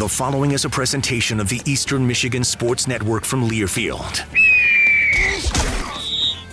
The following is a presentation of the Eastern Michigan Sports Network from Learfield.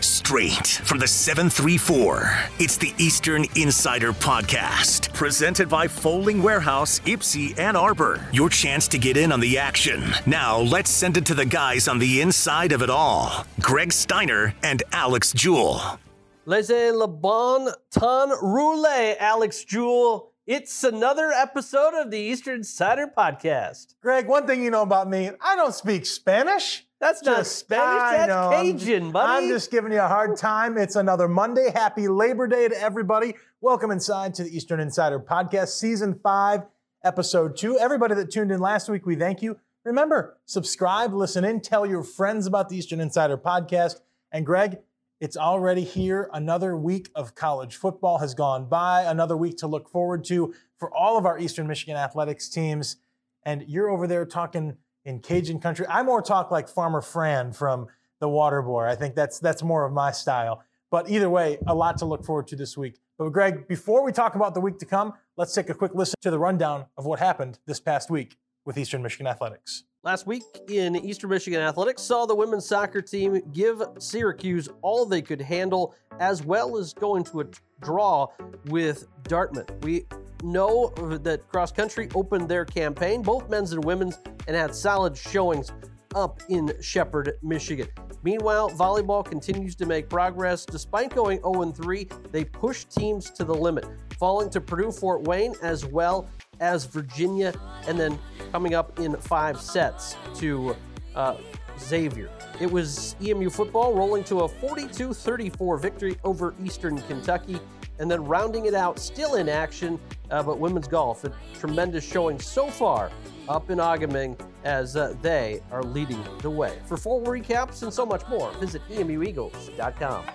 Straight from the 734, it's the Eastern Insider Podcast, presented by Fowling Warehouse, Ypsi, Ann Arbor. Your chance to get in on the action. Now, let's send it to the guys on the inside of it all Greg Steiner and Alex Jewell. Laissez le bon temps rouler, Alex Jewell. It's another episode of the Eastern Insider Podcast. Greg, one thing you know about me, I don't speak Spanish. That's not Just- Spanish, I that's know, Cajun, buddy. I'm just giving you a hard time. It's another Monday. Happy Labor Day to everybody. Welcome inside to the Eastern Insider Podcast, Season 5, Episode 2. Everybody that tuned in last week, we thank you. Remember, subscribe, listen in, tell your friends about the Eastern Insider Podcast. And Greg, it's already here. Another week of college football has gone by, another week to look forward to for all of our Eastern Michigan athletics teams. And you're over there talking in Cajun country. I more talk like Farmer Fran from The Water Boy. I think that's that's more of my style. But either way, a lot to look forward to this week. But Greg, before we talk about the week to come, let's take a quick listen to the rundown of what happened this past week with Eastern Michigan athletics. Last week in Eastern Michigan Athletics saw the women's soccer team give Syracuse all they could handle, as well as going to a draw with Dartmouth. We know that cross country opened their campaign, both men's and women's, and had solid showings up in Shepherd, Michigan. Meanwhile, volleyball continues to make progress. Despite going 0 3, they push teams to the limit, falling to Purdue Fort Wayne as well as Virginia, and then coming up in five sets to uh, Xavier. It was EMU football rolling to a 42 34 victory over Eastern Kentucky. And then rounding it out, still in action, uh, but women's golf, a tremendous showing so far up in Agaming as uh, they are leading the way. For full recaps and so much more, visit emueagles.com.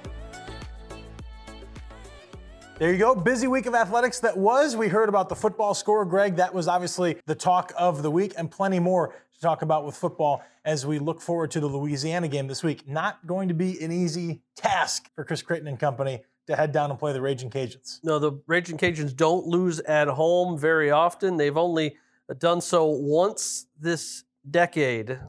There you go. Busy week of athletics that was. We heard about the football score, Greg. That was obviously the talk of the week, and plenty more to talk about with football as we look forward to the Louisiana game this week. Not going to be an easy task for Chris Creighton and company to head down and play the Raging Cajuns. No, the Raging Cajuns don't lose at home very often. They've only done so once this decade.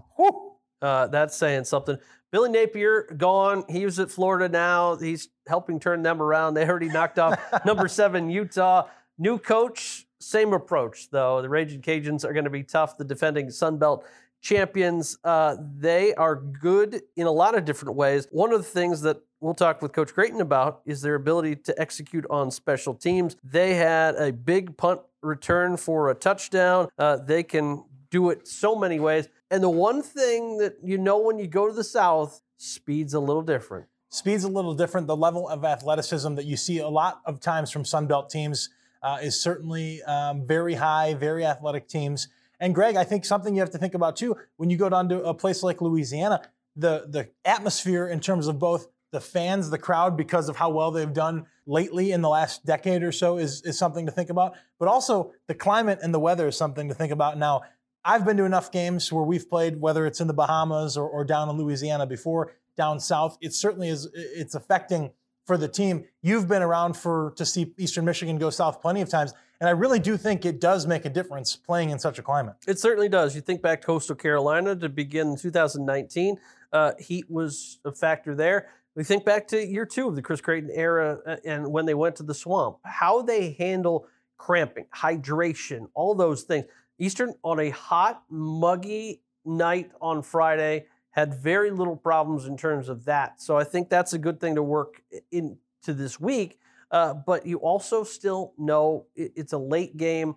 Uh, that's saying something. Billy Napier gone. He was at Florida now. He's helping turn them around. They already knocked off number seven Utah. New coach, same approach though. The Raging Cajuns are going to be tough. The defending Sun Belt champions. Uh, they are good in a lot of different ways. One of the things that we'll talk with Coach Creighton about is their ability to execute on special teams. They had a big punt return for a touchdown. Uh, they can do it so many ways. And the one thing that you know when you go to the South, speed's a little different. Speed's a little different. The level of athleticism that you see a lot of times from Sunbelt teams uh, is certainly um, very high, very athletic teams. And Greg, I think something you have to think about too when you go down to a place like Louisiana, the the atmosphere in terms of both the fans, the crowd, because of how well they've done lately in the last decade or so, is is something to think about. But also the climate and the weather is something to think about. Now, I've been to enough games where we've played, whether it's in the Bahamas or, or down in Louisiana before, down south. It certainly is. It's affecting for the team. You've been around for to see Eastern Michigan go south plenty of times, and I really do think it does make a difference playing in such a climate. It certainly does. You think back Coastal Carolina to begin 2019, uh, heat was a factor there. We think back to year two of the Chris Creighton era uh, and when they went to the swamp, how they handle cramping, hydration, all those things. Eastern on a hot, muggy night on Friday had very little problems in terms of that. So I think that's a good thing to work into this week. Uh, but you also still know it, it's a late game.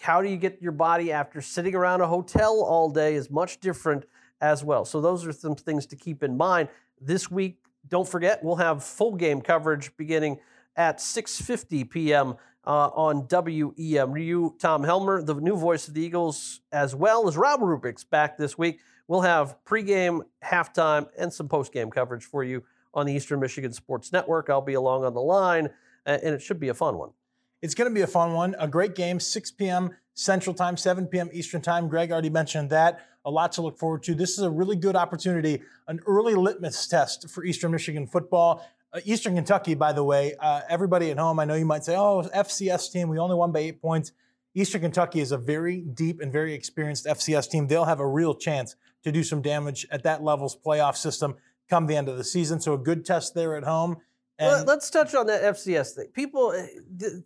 How do you get your body after sitting around a hotel all day is much different as well. So those are some things to keep in mind. This week, don't forget, we'll have full game coverage beginning at 6:50 p.m. Uh, on WEMU. Tom Helmer, the new voice of the Eagles, as well as Rob Rubick's back this week. We'll have pregame, halftime, and some postgame coverage for you on the Eastern Michigan Sports Network. I'll be along on the line, and it should be a fun one. It's going to be a fun one. A great game, 6 p.m. Central Time, 7 p.m. Eastern Time. Greg already mentioned that. A lot to look forward to. This is a really good opportunity, an early litmus test for Eastern Michigan football. Uh, Eastern Kentucky, by the way, uh, everybody at home, I know you might say, oh, FCS team, we only won by eight points. Eastern Kentucky is a very deep and very experienced FCS team. They'll have a real chance to do some damage at that level's playoff system come the end of the season. So a good test there at home. And Let's touch on that FCS thing. People eh,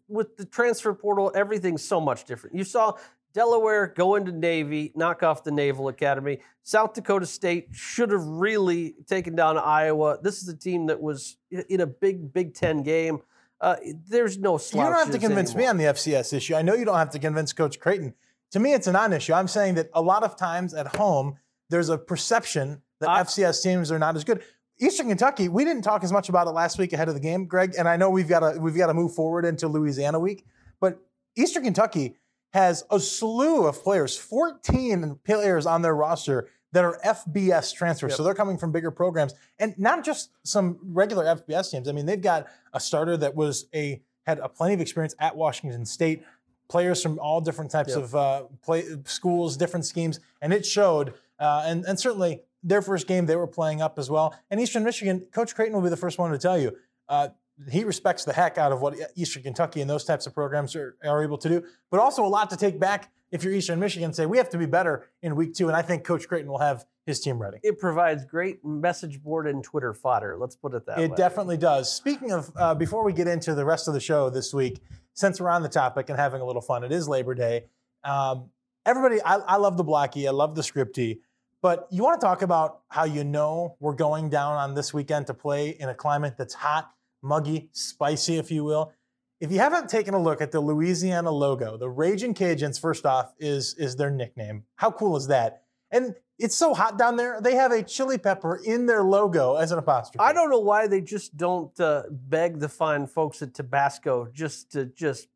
with the transfer portal, everything's so much different. You saw Delaware go into Navy, knock off the Naval Academy. South Dakota State should have really taken down Iowa. This is a team that was in a big Big Ten game. Uh, there's no You don't have to convince anymore. me on the FCS issue. I know you don't have to convince Coach Creighton. To me, it's a non-issue. I'm saying that a lot of times at home, there's a perception that I, FCS teams are not as good. Eastern Kentucky, we didn't talk as much about it last week ahead of the game, Greg, and I know we've got to we've got to move forward into Louisiana week, but Eastern Kentucky has a slew of players, 14 players on their roster that are FBS transfers. Yep. So they're coming from bigger programs and not just some regular FBS teams. I mean, they've got a starter that was a had a plenty of experience at Washington State, players from all different types yep. of uh, play, schools, different schemes, and it showed. Uh, and and certainly their first game they were playing up as well. And Eastern Michigan, Coach Creighton will be the first one to tell you. Uh, he respects the heck out of what Eastern Kentucky and those types of programs are, are able to do, but also a lot to take back if you're Eastern Michigan, say we have to be better in week two. And I think Coach Creighton will have his team ready. It provides great message board and Twitter fodder. Let's put it that it way. It definitely does. Speaking of, uh, before we get into the rest of the show this week, since we're on the topic and having a little fun, it is Labor Day. Um, everybody, I, I love the Blackie, I love the Scripty, but you want to talk about how you know we're going down on this weekend to play in a climate that's hot, muggy, spicy, if you will. If you haven't taken a look at the Louisiana logo, the Raging Cajuns, first off, is, is their nickname. How cool is that? And it's so hot down there, they have a chili pepper in their logo as an apostrophe. I don't know why they just don't uh, beg the fine folks at Tabasco just to just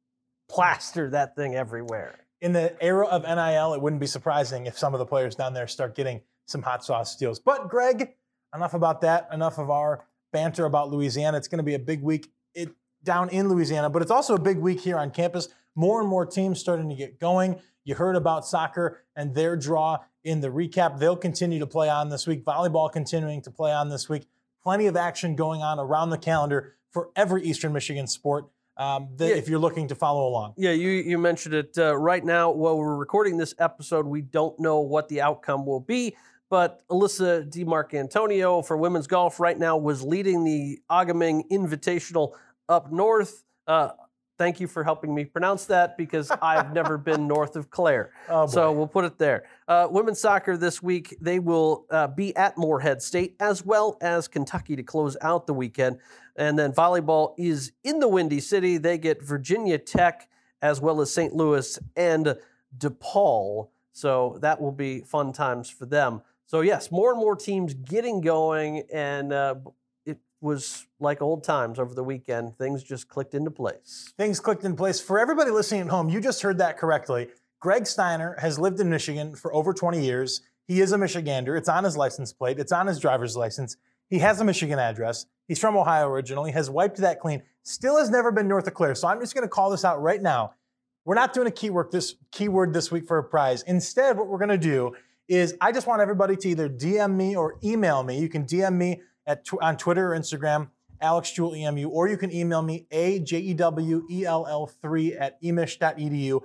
plaster that thing everywhere. In the era of NIL, it wouldn't be surprising if some of the players down there start getting some hot sauce deals. But Greg, enough about that. Enough of our banter about Louisiana. It's going to be a big week. It down in Louisiana, but it's also a big week here on campus. More and more teams starting to get going. You heard about soccer and their draw in the recap. They'll continue to play on this week. Volleyball continuing to play on this week. Plenty of action going on around the calendar for every Eastern Michigan sport. Um, yeah. If you're looking to follow along. Yeah, you, you mentioned it uh, right now. While we're recording this episode, we don't know what the outcome will be. But Alyssa DiMarcantonio for women's golf right now was leading the Agaming Invitational up north. Uh, thank you for helping me pronounce that because I've never been north of Clare. Oh so we'll put it there. Uh, women's soccer this week, they will uh, be at Morehead State as well as Kentucky to close out the weekend. And then volleyball is in the Windy City. They get Virginia Tech as well as St. Louis and DePaul. So that will be fun times for them. So, yes, more and more teams getting going. And uh, was like old times over the weekend. Things just clicked into place. Things clicked in place. For everybody listening at home, you just heard that correctly. Greg Steiner has lived in Michigan for over 20 years. He is a Michigander. It's on his license plate, it's on his driver's license. He has a Michigan address. He's from Ohio originally, has wiped that clean, still has never been north of Clare. So I'm just going to call this out right now. We're not doing a keyword this, keyword this week for a prize. Instead, what we're going to do is I just want everybody to either DM me or email me. You can DM me at tw- on Twitter or Instagram, Alex Jewell EMU, or you can email me, A-J-E-W-E-L-L-3 at emich.edu.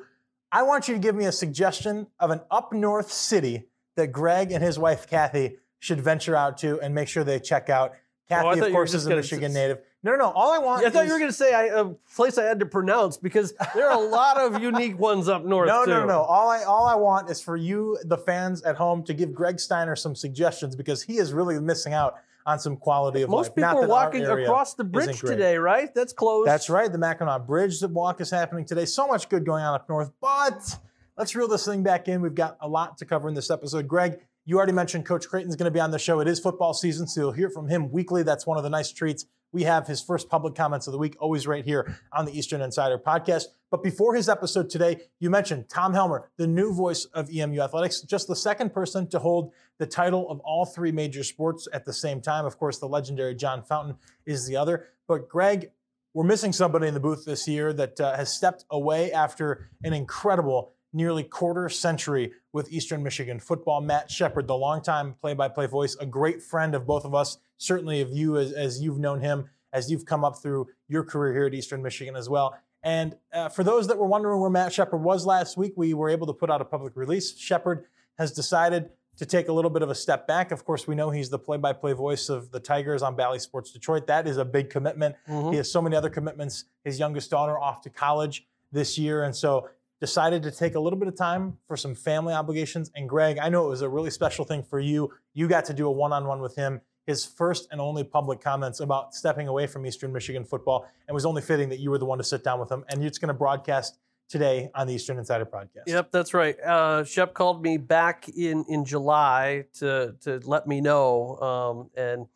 I want you to give me a suggestion of an up north city that Greg and his wife, Kathy, should venture out to and make sure they check out. Kathy, oh, of course, is a Michigan s- native. No, no, no. All I want. I thought is, you were going to say I, a place I had to pronounce because there are a lot of unique ones up north. No, too. no, no. All I all I want is for you, the fans at home, to give Greg Steiner some suggestions because he is really missing out on some quality of life. Most life. people are walking across the bridge today, right? That's closed. That's right. The Mackinac Bridge the walk is happening today. So much good going on up north. But let's reel this thing back in. We've got a lot to cover in this episode. Greg, you already mentioned Coach Creighton's going to be on the show. It is football season, so you'll hear from him weekly. That's one of the nice treats we have his first public comments of the week, always right here on the Eastern Insider podcast. But before his episode today, you mentioned Tom Helmer, the new voice of EMU Athletics, just the second person to hold the title of all three major sports at the same time. Of course, the legendary John Fountain is the other. But Greg, we're missing somebody in the booth this year that uh, has stepped away after an incredible nearly quarter century with Eastern Michigan football. Matt Shepard, the longtime play-by-play voice, a great friend of both of us, certainly of you as, as you've known him, as you've come up through your career here at Eastern Michigan as well. And uh, for those that were wondering where Matt Shepard was last week, we were able to put out a public release. Shepard has decided to take a little bit of a step back. Of course, we know he's the play by play voice of the Tigers on Bally Sports Detroit. That is a big commitment. Mm-hmm. He has so many other commitments. His youngest daughter off to college this year. And so decided to take a little bit of time for some family obligations. And Greg, I know it was a really special thing for you. You got to do a one on one with him his first and only public comments about stepping away from Eastern Michigan football, and was only fitting that you were the one to sit down with him. And it's going to broadcast today on the Eastern Insider podcast. Yep, that's right. Uh, Shep called me back in in July to to let me know, um, and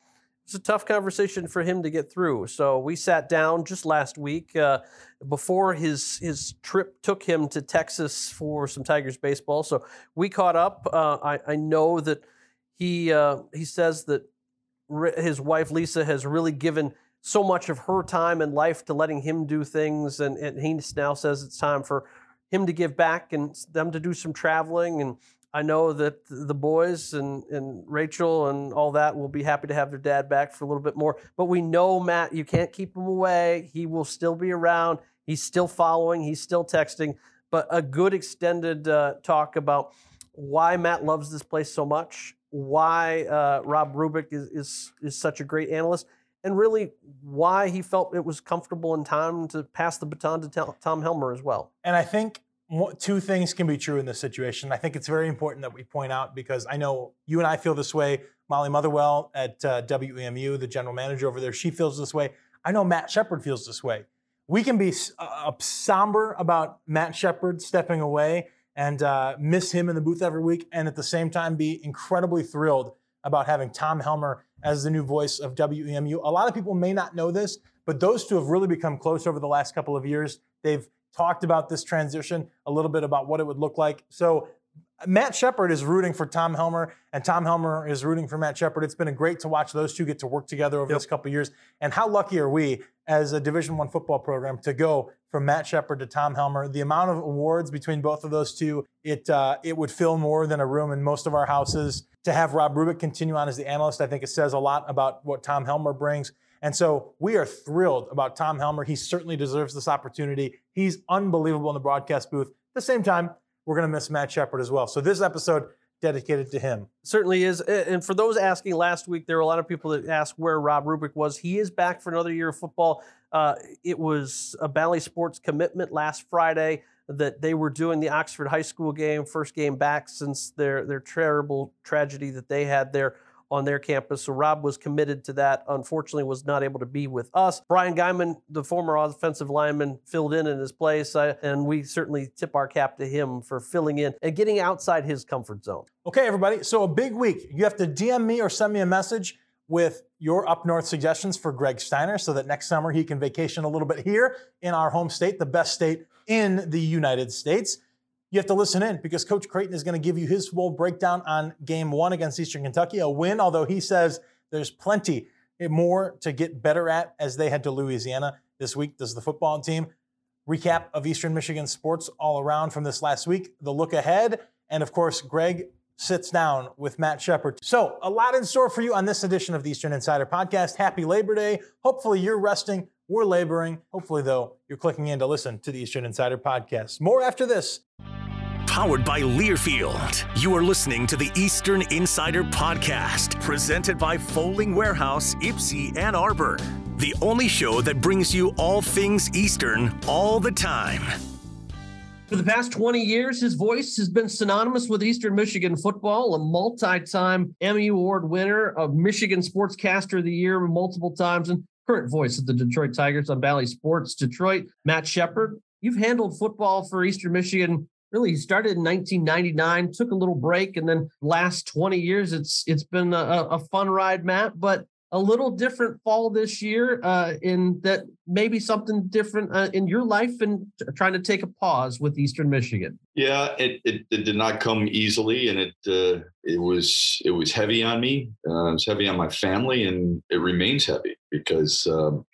it's a tough conversation for him to get through. So we sat down just last week uh, before his his trip took him to Texas for some Tigers baseball. So we caught up. Uh, I, I know that he uh, he says that his wife Lisa has really given so much of her time and life to letting him do things, and, and he now says it's time for him to give back and them to do some traveling. And I know that the boys and, and Rachel and all that will be happy to have their dad back for a little bit more. But we know, Matt, you can't keep him away. He will still be around. He's still following, he's still texting. But a good extended uh, talk about why Matt loves this place so much why uh, Rob Rubick is, is, is such a great analyst, and really why he felt it was comfortable in time to pass the baton to Tom Helmer as well. And I think two things can be true in this situation. I think it's very important that we point out because I know you and I feel this way. Molly Motherwell at uh, WEMU, the general manager over there, she feels this way. I know Matt Shepard feels this way. We can be uh, somber about Matt Shepard stepping away and uh, miss him in the booth every week, and at the same time be incredibly thrilled about having Tom Helmer as the new voice of WEMU. A lot of people may not know this, but those two have really become close over the last couple of years. They've talked about this transition, a little bit about what it would look like. So Matt Shepard is rooting for Tom Helmer, and Tom Helmer is rooting for Matt Shepard. It's been great to watch those two get to work together over yep. this couple years. And how lucky are we as a Division One football program to go from Matt Shepard to Tom Helmer? The amount of awards between both of those two, it uh, it would fill more than a room in most of our houses. To have Rob Rubick continue on as the analyst, I think it says a lot about what Tom Helmer brings. And so we are thrilled about Tom Helmer. He certainly deserves this opportunity. He's unbelievable in the broadcast booth. At the same time, we're going to miss Matt Shepard as well. So this episode dedicated to him. Certainly is. And for those asking last week, there were a lot of people that asked where Rob Rubick was. He is back for another year of football. Uh, it was a Bally Sports commitment last Friday that they were doing the Oxford High School game, first game back since their their terrible tragedy that they had there on their campus. So Rob was committed to that. Unfortunately, was not able to be with us. Brian Guyman, the former offensive lineman, filled in in his place, uh, and we certainly tip our cap to him for filling in and getting outside his comfort zone. Okay, everybody. So a big week. You have to DM me or send me a message with your up north suggestions for Greg Steiner so that next summer he can vacation a little bit here in our home state, the best state in the United States you have to listen in because Coach Creighton is going to give you his full breakdown on game one against Eastern Kentucky, a win, although he says there's plenty more to get better at as they head to Louisiana this week. Does the football team recap of Eastern Michigan sports all around from this last week, the look ahead, and of course, Greg sits down with Matt Shepard. So, a lot in store for you on this edition of the Eastern Insider Podcast. Happy Labor Day. Hopefully, you're resting. We're laboring. Hopefully, though, you're clicking in to listen to the Eastern Insider Podcast. More after this powered by Learfield. You are listening to the Eastern Insider Podcast, presented by Fowling Warehouse, Ypsi, Ann Arbor. The only show that brings you all things Eastern all the time. For the past 20 years, his voice has been synonymous with Eastern Michigan football, a multi time Emmy Award winner, of Michigan Sportscaster of the Year multiple times, and current voice of the Detroit Tigers on Bally Sports Detroit. Matt Shepard, you've handled football for Eastern Michigan really he started in 1999 took a little break and then last 20 years it's it's been a, a fun ride matt but a little different fall this year uh, in that maybe something different uh, in your life and trying to take a pause with eastern michigan. Yeah it, it, it did not come easily and it uh, it was it was heavy on me uh, it was heavy on my family and it remains heavy because um,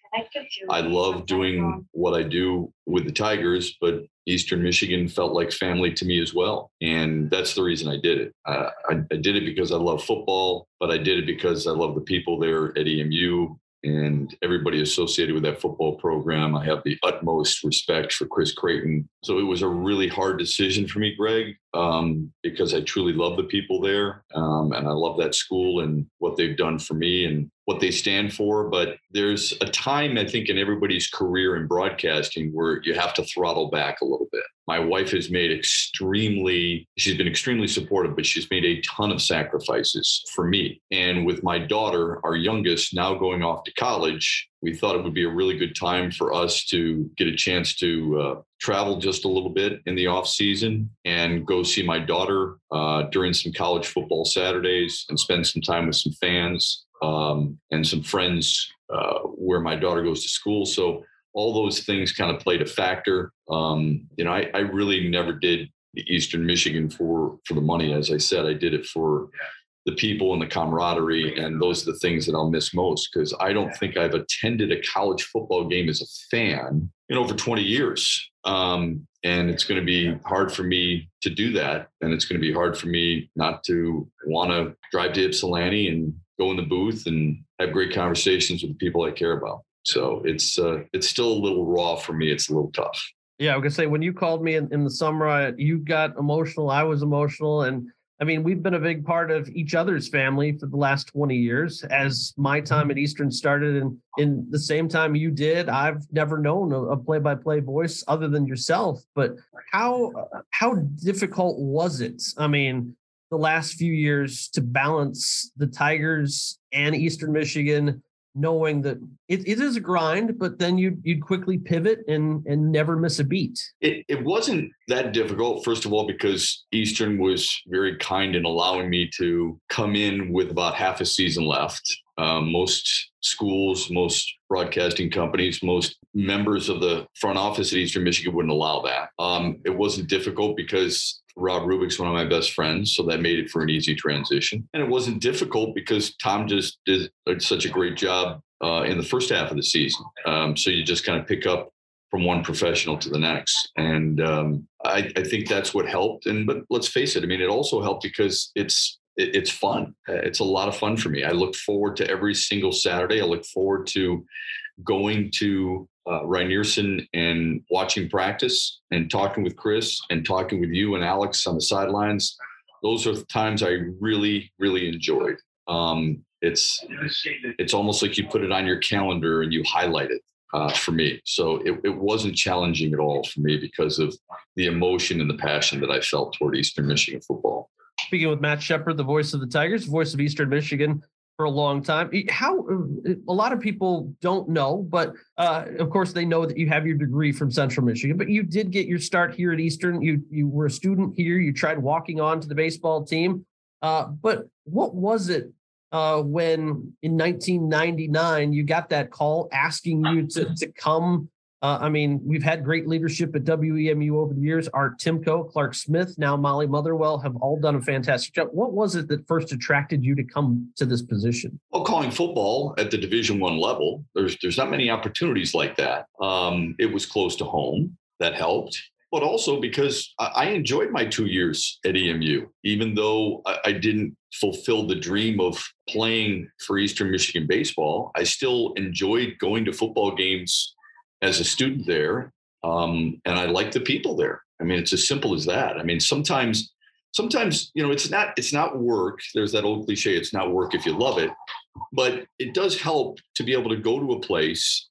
I love doing what I do with the Tigers, but Eastern Michigan felt like family to me as well. And that's the reason I did it. I, I, did it because I love football, but I did it because I love the people there at EMU. and everybody associated with that football program. I have the utmost respect for Chris Creighton. So it was a really hard decision for me, Greg, um, because I truly love the people there. Um, and I love that school and what they've done for me and what they stand for. But there's a time, I think, in everybody's career in broadcasting where you have to throttle back a little bit. My wife has made extremely, she's been extremely supportive, but she's made a ton of sacrifices for me. And with my daughter, our youngest, now going off to college, we thought it would be a really good time for us to get a chance to uh, travel just a little bit in the off season and go see my daughter uh, during some college football Saturdays and spend some time with some fans um, and some friends uh, where my daughter goes to school. So all those things kind of played a factor. Um, you know, I, I really never did the Eastern Michigan for for the money. As I said, I did it for the people and the camaraderie, and those are the things that I'll miss most because I don't think I've attended a college football game as a fan in over 20 years. Um, and it's going to be hard for me to do that, and it's going to be hard for me not to want to drive to Ypsilanti and go in the booth and have great conversations with the people I care about. So it's uh, it's still a little raw for me. It's a little tough. Yeah, I was gonna say when you called me in, in the summer, I, you got emotional. I was emotional, and I mean we've been a big part of each other's family for the last twenty years. As my time at Eastern started, and in the same time you did, I've never known a play by play voice other than yourself. But how how difficult was it? I mean, the last few years to balance the Tigers and Eastern Michigan knowing that it, it is a grind, but then you'd you'd quickly pivot and and never miss a beat. It it wasn't that difficult, first of all, because Eastern was very kind in allowing me to come in with about half a season left. Um, most schools, most broadcasting companies, most members of the front office at Eastern Michigan wouldn't allow that. Um, it wasn't difficult because Rob Rubick's one of my best friends, so that made it for an easy transition. And it wasn't difficult because Tom just did such a great job uh, in the first half of the season. Um, so you just kind of pick up from one professional to the next, and um, I, I, think that's what helped. And but let's face it, I mean, it also helped because it's it, it's fun. It's a lot of fun for me. I look forward to every single Saturday. I look forward to going to uh, Rynearson and watching practice and talking with Chris and talking with you and Alex on the sidelines. Those are the times I really, really enjoyed. Um, it's it's almost like you put it on your calendar and you highlight it uh, for me. So it, it wasn't challenging at all for me because of the emotion and the passion that I felt toward Eastern Michigan football. Speaking with Matt Shepard, the voice of the Tigers, voice of Eastern Michigan, for a long time. How uh, a lot of people don't know, but uh, of course they know that you have your degree from Central Michigan. But you did get your start here at Eastern. You you were a student here. You tried walking on to the baseball team. Uh, but what was it uh, when in 1999 you got that call asking you to to come uh, I mean, we've had great leadership at WEMU over the years. Art Timko, Clark Smith, now Molly Motherwell have all done a fantastic job. What was it that first attracted you to come to this position? Well, calling football at the Division One level, there's there's not many opportunities like that. Um, it was close to home, that helped. But also because I enjoyed my two years at EMU, even though I didn't fulfill the dream of playing for Eastern Michigan baseball. I still enjoyed going to football games as a student there, um, and I like the people there. I mean, it's as simple as that. I mean, sometimes, sometimes you know, it's not it's not work. There's that old cliche: it's not work if you love it, but it does help to be able to go to a place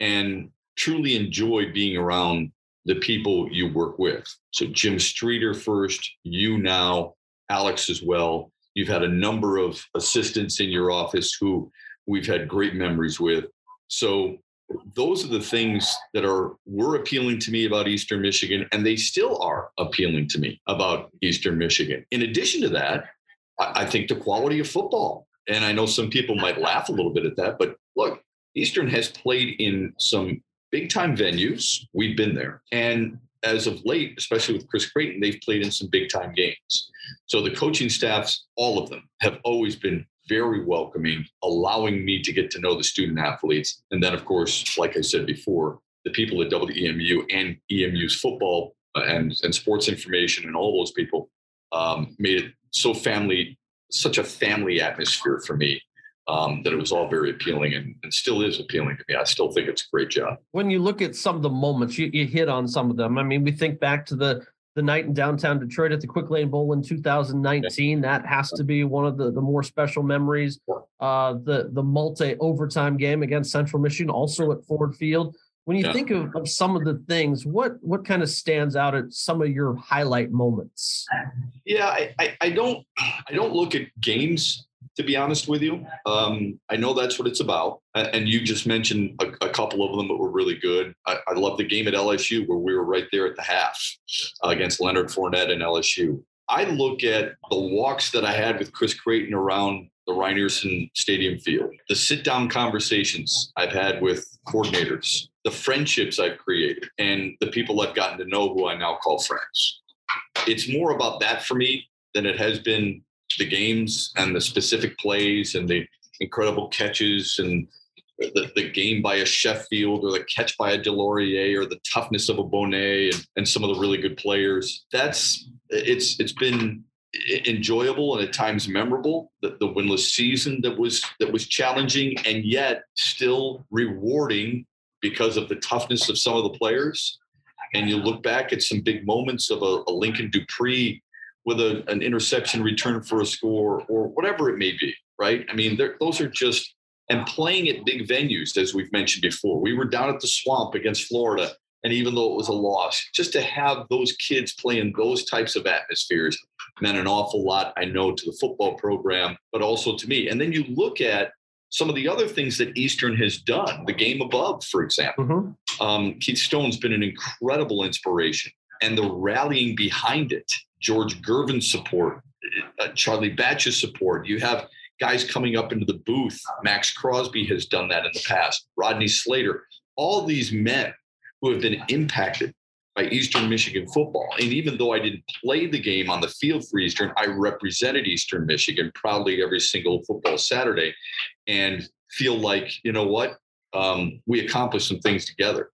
and truly enjoy being around the people you work with. So Jim Streeter first, you now, Alex as well. You've had a number of assistants in your office who we've had great memories with. So those are the things that are were appealing to me about Eastern Michigan, and they still are appealing to me about Eastern Michigan. In addition to that, I, I think the quality of football. And I know some people might laugh a little bit at that, but look, Eastern has played in some big time venues. We've been there. And as of late, especially with Chris Creighton, they've played in some big time games. So the coaching staffs, all of them, have always been very welcoming, allowing me to get to know the student athletes. And then, of course, like I said before, the people at WEMU and EMU's football uh, and, and sports information and all those people um, made it so family, such a family atmosphere for me. um, that it was all very appealing and, and, still is appealing to me. I still think it's a great job. When you look at some of the moments, you, you hit on some of them. I mean, we think back to the the night in downtown Detroit at the Quick Lane Bowl in 2019. That has to be one of the, the more special memories. Uh, the the multi overtime game against Central Michigan, also at Ford Field. When you yeah. think of, of some of the things, what what kind of stands out at some of your highlight moments? Yeah, I, I, I don't I don't look at games to be honest with you. Um, I know that's what it's about. And you just mentioned a, a couple of them that were really good. I, I, love the game at LSU where we were right there at the half uh, against Leonard Fournette and LSU. I look at the walks that I had with Chris Creighton around the Rynearson Stadium field, the sit down conversations I've had with coordinators, the friendships I've created, and the people I've gotten to know who I now call friends. It's more about that for me than it has been the games and the specific plays and the incredible catches and the, the game by a Sheffield or the catch by a Delorier or the toughness of a Bonet and, and some of the really good players. That's it's it's been enjoyable and at times memorable. The, the winless season that was that was challenging and yet still rewarding because of the toughness of some of the players. And you look back at some big moments of a, a Lincoln Dupree with a, an interception return for a score or whatever it may be, right? I mean, those are just, and playing at big venues, as we've mentioned before. We were down at the swamp against Florida, and even though it was a loss, just to have those kids play in those types of atmospheres meant an awful lot, I know, to the football program, but also to me. And then you look at some of the other things that Eastern has done, the game above, for example. Mm-hmm. Um, Keith Stone's been an incredible inspiration, and the rallying behind it George Gervin's support, uh, Charlie Batch's support. You have guys coming up into the booth. Maxx Crosby has done that in the past. Rodney Slater. All these men who have been impacted by Eastern Michigan football. And even though I didn't play the game on the field for Eastern, I represented Eastern Michigan proudly every single football Saturday and feel like, you know what? Um, we accomplished some things together.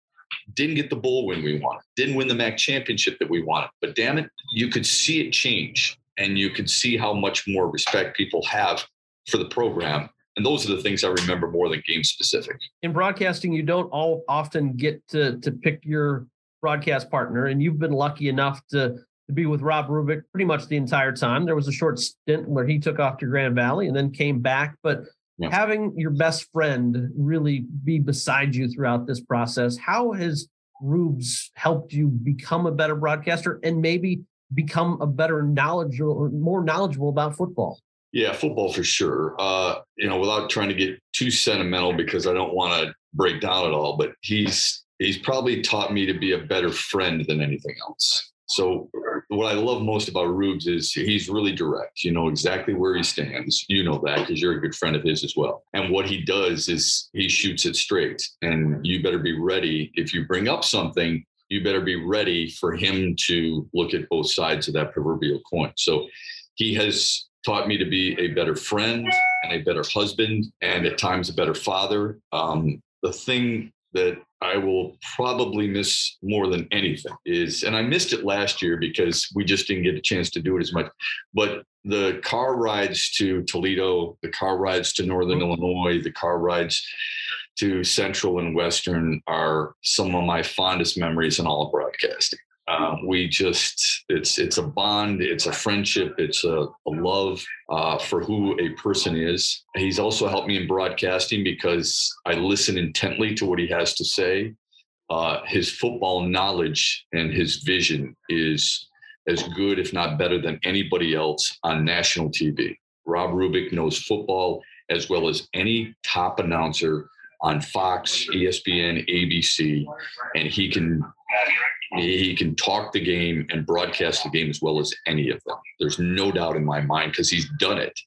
Didn't get the bowl win we wanted. Didn't win the MAC championship that we wanted. But damn it, you could see it change, and you could see how much more respect people have for the program. And those are the things I remember more than game specific. In broadcasting, you don't all often get to to pick your broadcast partner, and you've been lucky enough to to be with Rob Rubick pretty much the entire time. There was a short stint where he took off to Grand Valley and then came back, but yeah. having your best friend really be beside you throughout this process, how has Rubes helped you become a better broadcaster and maybe become a better knowledgeable, or more knowledgeable about football? Yeah, football for sure. Uh, you know, without trying to get too sentimental because I don't want to break down at all, but he's he's probably taught me to be a better friend than anything else. So what I love most about Rubes is he's really direct. You know exactly where he stands. You know that because you're a good friend of his as well. And what he does is he shoots it straight. And you better be ready. If you bring up something, you better be ready for him to look at both sides of that proverbial coin. So he has taught me to be a better friend and a better husband and at times a better father. Um, the thing that I will probably miss more than anything is, and I missed it last year because we just didn't get a chance to do it as much, but the car rides to Toledo, the car rides to Northern mm-hmm. Illinois, the car rides to Central and Western are some of my fondest memories in all of broadcasting. Um, we just it's it's a bond it's a friendship it's a, a love uh, for who a person is. He's also helped me in broadcasting because i listen intently to what he has to say. Uh, his football knowledge and his vision is as good if not better than anybody else on national tv rob rubick knows football as well as any top announcer on fox espn abc and he can he can talk the game and broadcast the game as well as any of them. There's no doubt in my mind because he's done it,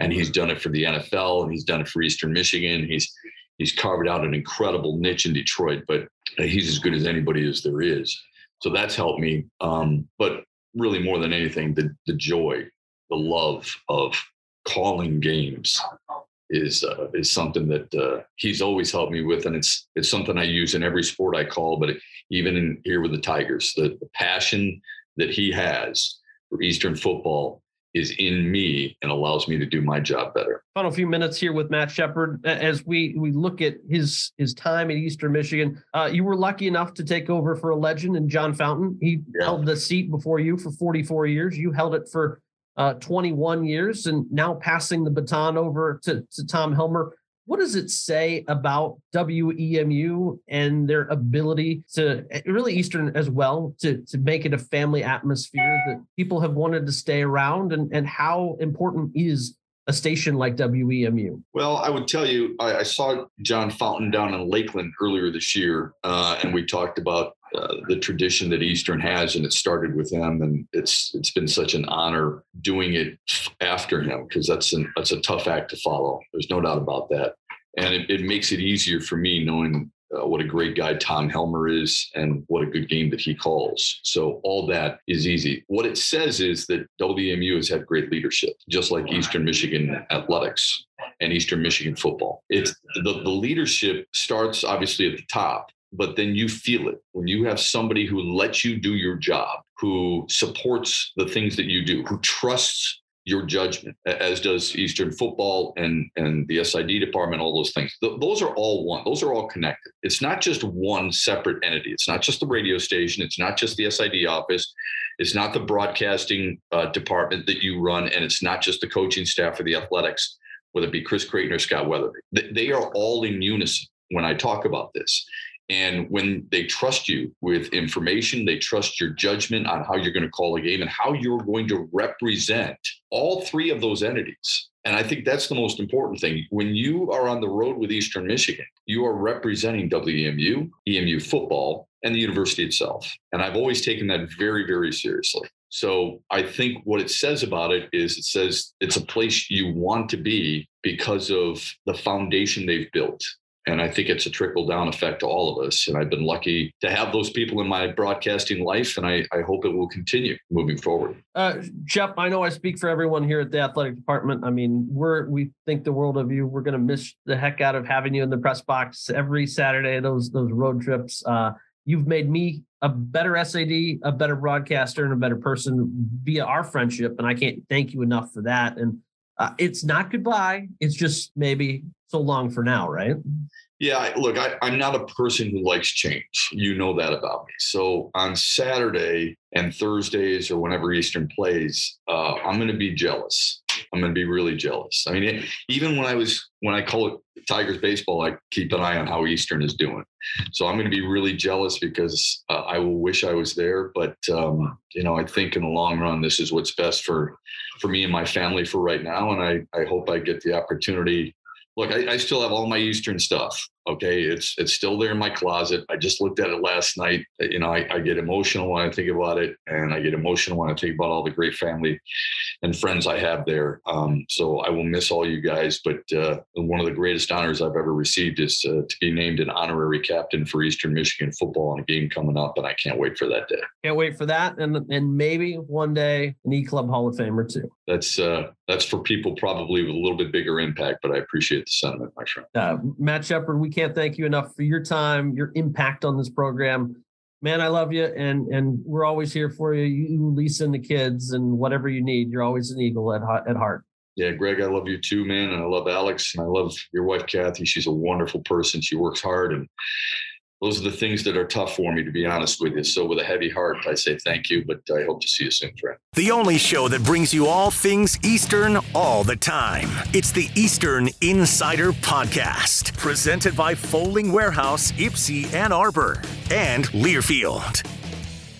and he's done it for the NFL, and he's done it for Eastern Michigan. He's he's carved out an incredible niche in Detroit, but he's as good as anybody as there is. So that's helped me. Um, but really, more than anything, the the joy, the love of calling games is uh, is something that uh, he's always helped me with, and it's it's something I use in every sport I call. But even in here with the Tigers, the, the passion that he has for Eastern football is in me and allows me to do my job better. Final few minutes here with Matt Shepard as we we look at his his time at Eastern Michigan. Uh, you were lucky enough to take over for a legend in John Fountain. He yeah. held the seat before you for 44 years. You held it for uh, 21 years, and now passing the baton over to, to Tom Helmer. What does it say about WEMU and their ability to eh, really Eastern as well to, to make it a family atmosphere that people have wanted to stay around and, and how important is a station like WEMU? Well, I would tell you, I, I saw John Fountain down in Lakeland earlier this year, uh, and we talked about uh, the tradition that Eastern has, and it started with him, and it's it's been such an honor doing it after him because that's an that's a tough act to follow. There's no doubt about that, and it, it makes it easier for me knowing uh, what a great guy Tom Helmer is and what a good game that he calls. So all that is easy. What it says is that WMU has had great leadership, just like Eastern Michigan athletics and Eastern Michigan football. It's the, the leadership starts obviously at the top but then you feel it when you have somebody who lets you do your job, who supports the things that you do, who trusts your judgment, as does Eastern football and and the SID department, all those things. Th- those are all one. Those are all connected. It's not just one separate entity. It's not just the radio station. It's not just the SID office. It's not the broadcasting uh, department that you run, and it's not just the coaching staff for the athletics, whether it be Chris Creighton or Scott Wetherbee. They are all in unison when I talk about this. And when they trust you with information, they trust your judgment on how you're going to call a game and how you're going to represent all three of those entities. And I think that's the most important thing. When you are on the road with Eastern Michigan, you are representing WEMU, EMU football, and the university itself. And I've always taken that very, very seriously. So I think what it says about it is it says it's a place you want to be because of the foundation they've built and I think it's a trickle down effect to all of us. And I've been lucky to have those people in my broadcasting life, and I, I hope it will continue moving forward. Uh, Jeff, I know I speak for everyone here at the athletic department. I mean, we're we think the world of you. We're going to miss the heck out of having you in the press box every Saturday. Those those road trips. Uh, you've made me a better SAD, a better broadcaster, and a better person via our friendship, and I can't thank you enough for that. And uh, it's not goodbye. It's just maybe so long for now, right? Yeah, look, I, am not a person who likes change. You know that about me. So on Saturday and Thursdays or whenever Eastern plays, uh, I'm going to be jealous. I'm going to be really jealous. I mean, it, even when I was when I call it Tigers baseball, I keep an eye on how Eastern is doing. So I'm going to be really jealous because uh, I will wish I was there. But um, you know, I think in the long run, this is what's best for for me and my family for right now. And I I hope I get the opportunity look, I, I, still have all my Eastern stuff. Okay, it's it's still there in my closet. I just looked at it last night. You know, I, I, get emotional when I think about it, and I get emotional when I think about all the great family and friends I have there. Um, so I will miss all you guys. But uh, one of the greatest honors I've ever received is uh, to be named an honorary captain for Eastern Michigan football in a game coming up, and I can't wait for that day. Can't wait for that, and and maybe one day an E Club Hall of Famer too. That's uh, that's for people probably with a little bit bigger impact, but I appreciate the sentiment, my friend. Uh, Matt Shepard, we can't thank you enough for your time, your impact on this program. Man, I love you, and and we're always here for you. You, Lisa, and the kids, and whatever you need. You're always an eagle at at heart. Yeah, Greg, I love you too, man, and I love Alex, and I love your wife, Kathy. She's a wonderful person. She works hard, and those are the things that are tough for me, to be honest with you. So, with a heavy heart, I say thank you, but I hope to see you soon, friend. The only show that brings you all things Eastern all the time. It's the Eastern Insider Podcast, presented by Fowling Warehouse, Ypsi, Ann Arbor, and Learfield.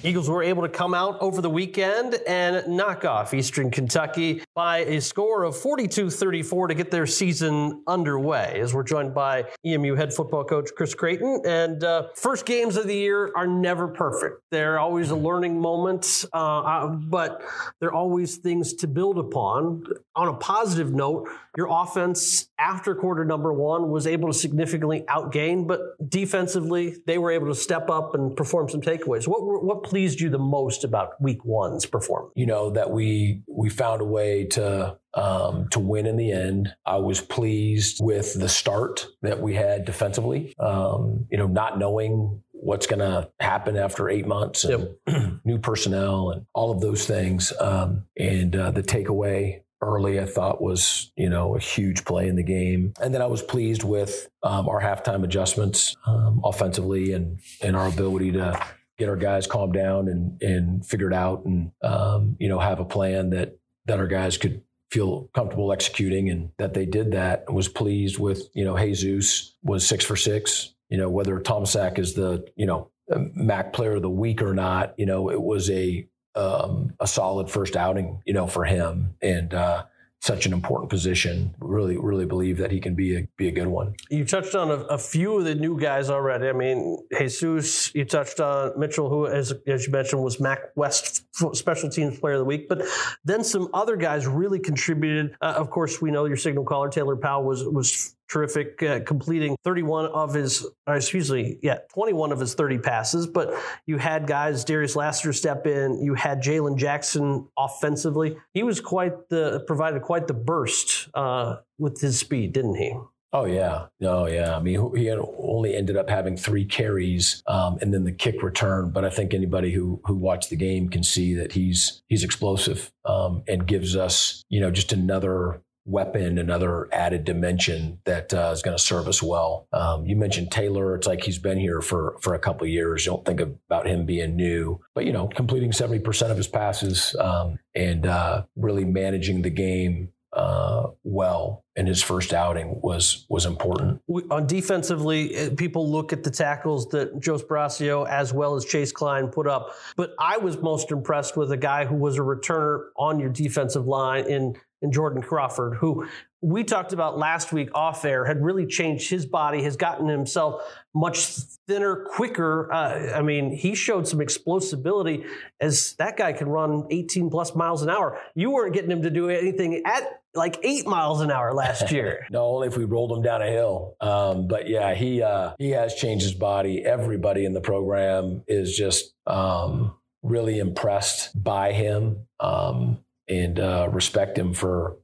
Eagles were able to come out over the weekend and knock off Eastern Kentucky by a score of 42 34 to get their season underway. As we're joined by EMU head football coach Chris Creighton. And uh, first games of the year are never perfect, they're always a learning moment, uh, uh but they're always things to build upon. On a positive note, your offense after quarter number one was able to significantly outgain, but defensively, they were able to step up and perform some takeaways. What, what pleased you the most about week one's performance? You know, that we, we found a way to um, to win in the end. I was pleased with the start that we had defensively. Um, you know, not knowing what's going to happen after eight months and yep. new personnel and all of those things. Um, and uh, the takeaway early, I thought was, you know, a huge play in the game. And then I was pleased with um, our halftime adjustments um, offensively and, and our ability to get our guys calmed down and, and figure it out and, um, you know, have a plan that, that our guys could feel comfortable executing and that they did that. Was pleased with, you know, Jesus was six for six, you know, whether Thomasak is the, you know, MAC player of the week or not, you know, it was a um, a solid first outing, you know, for him. And uh, such an important position. Really, really believe that he can be a be a good one. You touched on a, a, few of the new guys already. I mean, Jesus. You touched on Mitchell, who, as as you mentioned, was MAC West Special Teams Player of the Week. But then some other guys really contributed. Uh, of course, we know your signal caller Taylor Powell was was terrific, uh, completing 31 of his, excuse me, yeah, 21 of his 30 passes. But you had guys, Darius Lassiter step in. You had Jalen Jackson offensively. He was quite the, provided quite the burst uh, with his speed, didn't he? Oh yeah, oh yeah. I mean, he only ended up having three carries um, and then the kick return. But I think anybody who who watched the game can see that he's he's explosive um, and gives us you know just another weapon, another added dimension that uh, is going to serve us well. Um, you mentioned Taylor; it's like he's been here for for a couple years. You don't think about him being new, but you know, completing seventy percent of his passes um, and uh, really managing the game uh, well in his first outing was was important. We, on defensively, eh, people look at the tackles that Joe Sparacio as well as Chase Klein put up, but I was most impressed with a guy who was a returner on your defensive line in and Jordan Crawford, who we talked about last week off air, had really changed his body, has gotten himself much thinner, quicker. Uh, I mean, he showed some explosibility as that guy can run 18 plus miles an hour. You weren't getting him to do anything at like eight miles an hour last year. no, only if we rolled him down a hill. Um, but yeah, he uh, he has changed his body. Everybody in the program is just um, really impressed by him. Um, and uh, respect him for,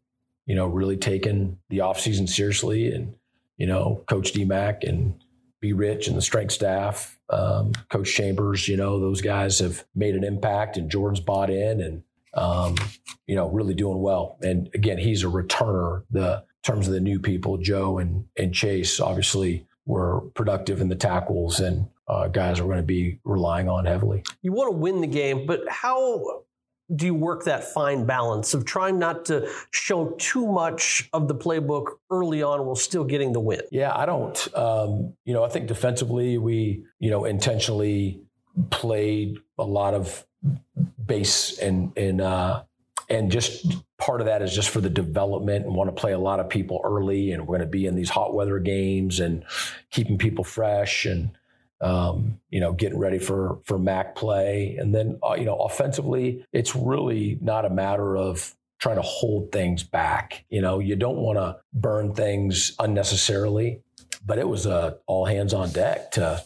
you know, really taking the offseason seriously and, you know, Coach DMAC and B Rich and the strength staff, um, Coach Chambers, you know, those guys have made an impact and Jordan's bought in and, um, you know, really doing well. And again, he's a returner. The terms of the new people, Joe and and Chase obviously were productive in the tackles and uh, guys are going to be relying on heavily. You want to win the game, but how do you work that fine balance of trying not to show too much of the playbook early on while still getting the win? Yeah, I don't. Um, you know, I think defensively we, you know, intentionally played a lot of base and and uh, and just part of that is just for the development and want to play a lot of people early and we're going to be in these hot weather games and keeping people fresh and um, you know, getting ready for for MAC play, and then uh, you know, offensively, it's really not a matter of trying to hold things back. You know, you don't want to burn things unnecessarily, but it was uh, all hands on deck to,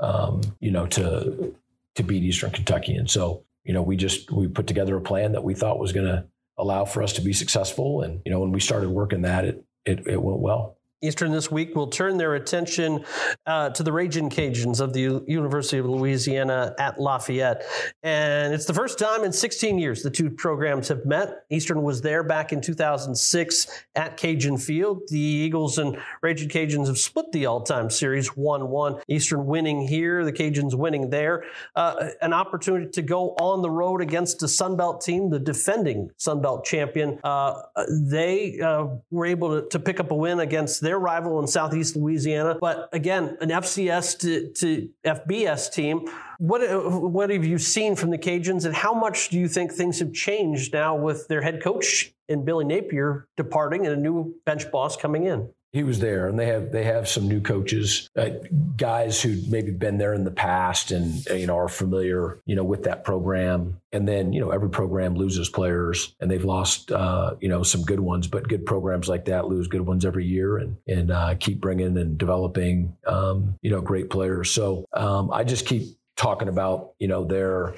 um, you know, to to beat Eastern Kentucky, and so you know, we just we put together a plan that we thought was going to allow for us to be successful, and you know, when we started working that, it it, it went well. Eastern this week will turn their attention uh, to the Raging Cajuns of the U- University of Louisiana at Lafayette. And it's the first time in 16 years the two programs have met. Eastern was there back in 2006 at Cajun Field. The Eagles and Raging Cajuns have split the all time series 1 1. Eastern winning here, the Cajuns winning there. Uh, an opportunity to go on the road against a Sunbelt team, the defending Sunbelt champion. Uh, they uh, were able to, to pick up a win against their rival in Southeast Louisiana. But again, an FCS to, to FBS team. What, what have you seen from the Cajuns, and how much do you think things have changed now with their head coach in Billy Napier departing and a new bench boss coming in? He was there and they have they have some new coaches uh, guys who maybe been there in the past and uh, you know are familiar you know with that program. And then you know every program loses players and they've lost uh, you know some good ones but good programs like that lose good ones every year and and uh, keep bringing and developing um, you know great players. So um, i just keep talking about you know their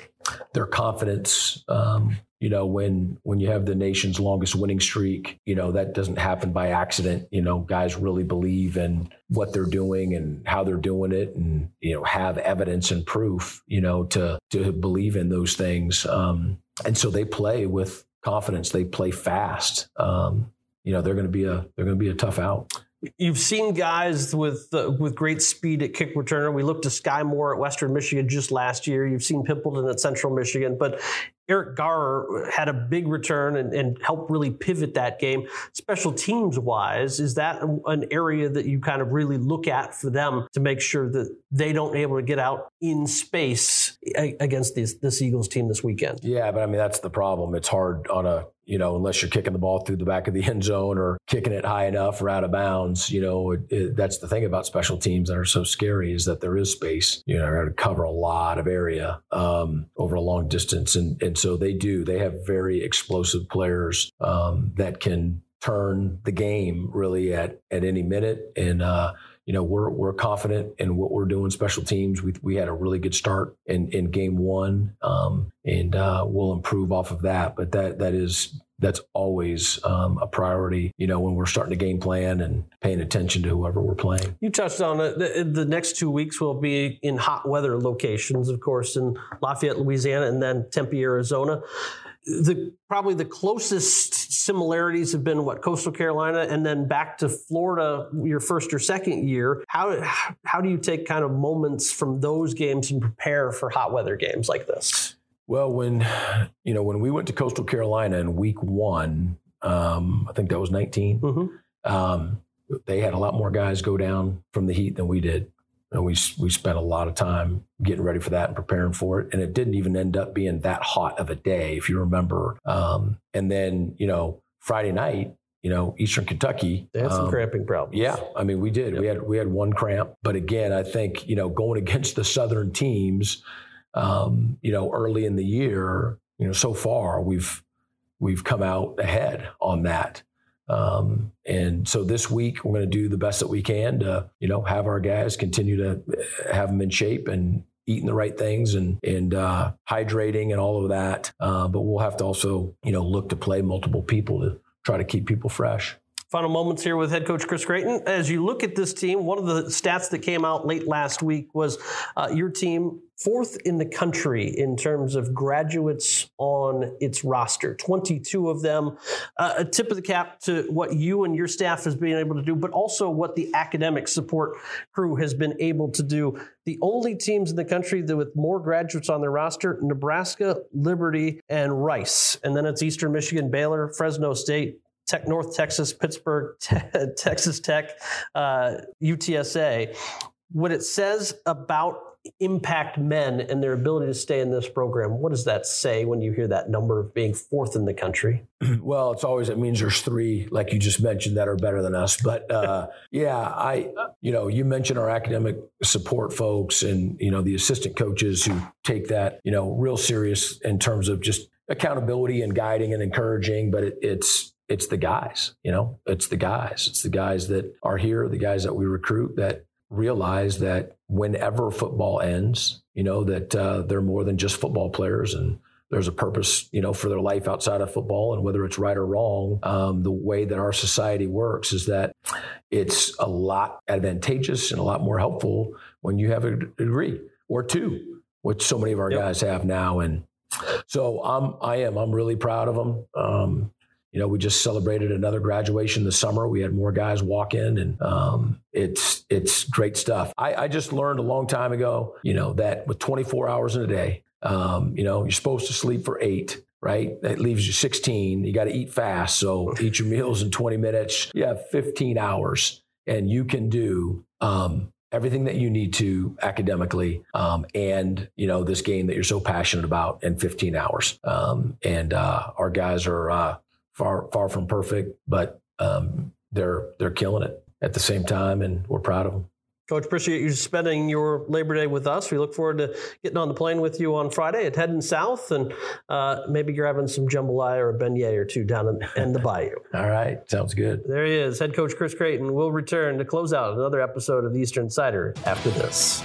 their confidence. Um, you know, when when you have the nation's longest winning streak, you know that doesn't happen by accident. You know, guys really believe in what they're doing and how they're doing it, and you know have evidence and proof. You know, to to believe in those things, um, and so they play with confidence. They play fast. Um, you know, they're going to be a they're going to be a tough out. You've seen guys with uh, with great speed at kick returner. We looked to Skyy Moore at Western Michigan just last year. You've seen Pimpleton at Central Michigan, but Eric Garror had a big return and, and helped really pivot that game. Special teams wise, is that an area that you kind of really look at for them to make sure that they don't be able to get out in space against this, this Eagles team this weekend? Yeah, but I mean that's the problem. It's hard on a you know, unless you're kicking the ball through the back of the end zone or kicking it high enough or out of bounds, you know, it, it, that's the thing about special teams that are so scary is that there is space. You know, to cover a lot of area um, over a long distance, and and so they do. They have very explosive players um, that can turn the game really at at any minute, and uh, you know, we're we're confident in what we're doing. Special teams, we we had a really good start in in game one, um, and uh, we'll improve off of that. But that that is that's always um, a priority, you know, when we're starting to game plan and paying attention to whoever we're playing. You touched on it. The, the, next two weeks will be in hot weather locations, of course, in Lafayette, Louisiana, and then Tempe, Arizona the probably the closest similarities have been what coastal carolina and then back to florida your first or second year. How how do you take kind of moments from those games and prepare for hot weather games like this? Well when you know when we went to coastal carolina in week one um, i think that was 19 mm-hmm. um, they had a lot more guys go down from the heat than we did and we we spent a lot of time getting ready for that and preparing for it. And it didn't even end up being that hot of a day, if you remember. Um, and then you know Friday night, you know Eastern Kentucky, they had some um, cramping problems. Yeah, I mean we did. Yep. We had we had one cramp, but again, I think you know going against the Southern teams, um, you know early in the year, you know so far we've we've come out ahead on that. Um, and so this week we're going to do the best that we can to, you know, have our guys continue to uh, have them in shape and eating the right things and and uh, hydrating and all of that. Uh, but we'll have to also, you know, look to play multiple people to try to keep people fresh. Final moments here with head coach Chris Creighton. As you look at this team, one of the stats that came out late last week was uh, your team fourth in the country in terms of graduates on its roster. 22 of them. Uh, a tip of the cap to what you and your staff has been able to do, but also what the academic support crew has been able to do. The only teams in the country that with more graduates on their roster, Nebraska, Liberty, and Rice. And then it's Eastern Michigan, Baylor, Fresno State, Tech, North Texas, Pittsburgh, te- Texas Tech, uh, UTSA, what it says about impact men and their ability to stay in this program, what does that say when you hear that number of being fourth in the country? Well, it's always it means there's three, like you just mentioned, that are better than us. But uh, yeah, I, you know, you mentioned our academic support folks and you know the assistant coaches who take that you know real serious in terms of just accountability and guiding and encouraging. But it, it's it's the guys, you know, it's the guys. It's the guys that are here, the guys that we recruit that realize that whenever football ends, you know, that uh, they're more than just football players and there's a purpose, you know, for their life outside of football. And whether it's right or wrong, um, the way that our society works is that it's a lot advantageous and a lot more helpful when you have a degree or two, which so many of our yep. guys have now. And so I'm, I am, I'm really proud of them. Um, you know, we just celebrated another graduation this summer. We had more guys walk in, and um, it's it's great stuff. I, I, just learned a long time ago, you know, that with 24 hours in a day, um, you know, you're supposed to sleep for eight. Right, that leaves you 16. You got to eat fast, so eat your meals in 20 minutes. You have 15 hours, and you can do um, everything that you need to academically um, and you know this game that you're so passionate about in 15 hours um, and uh, our guys are uh, far far from perfect, but um, they're they're killing it at the same time, and we're proud of them. Coach, appreciate you spending your Labor Day with us. We look forward to getting on the plane with you on Friday and heading south and uh, maybe grabbing some jambalaya or a beignet or two down in, in the bayou. All right, sounds good. There he is, head coach Chris Creighton. We'll return to close out another episode of the Eastern Insider after this.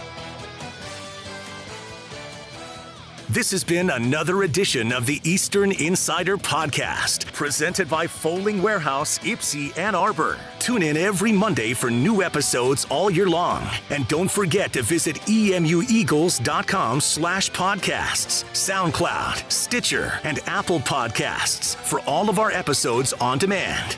This has been another edition of the Eastern Insider Podcast, presented by Fowling Warehouse, Ypsi, Ann Arbor. Tune in every Monday for new episodes all year long. And don't forget to visit emueagles.com slash podcasts, SoundCloud, Stitcher, and Apple Podcasts for all of our episodes on demand.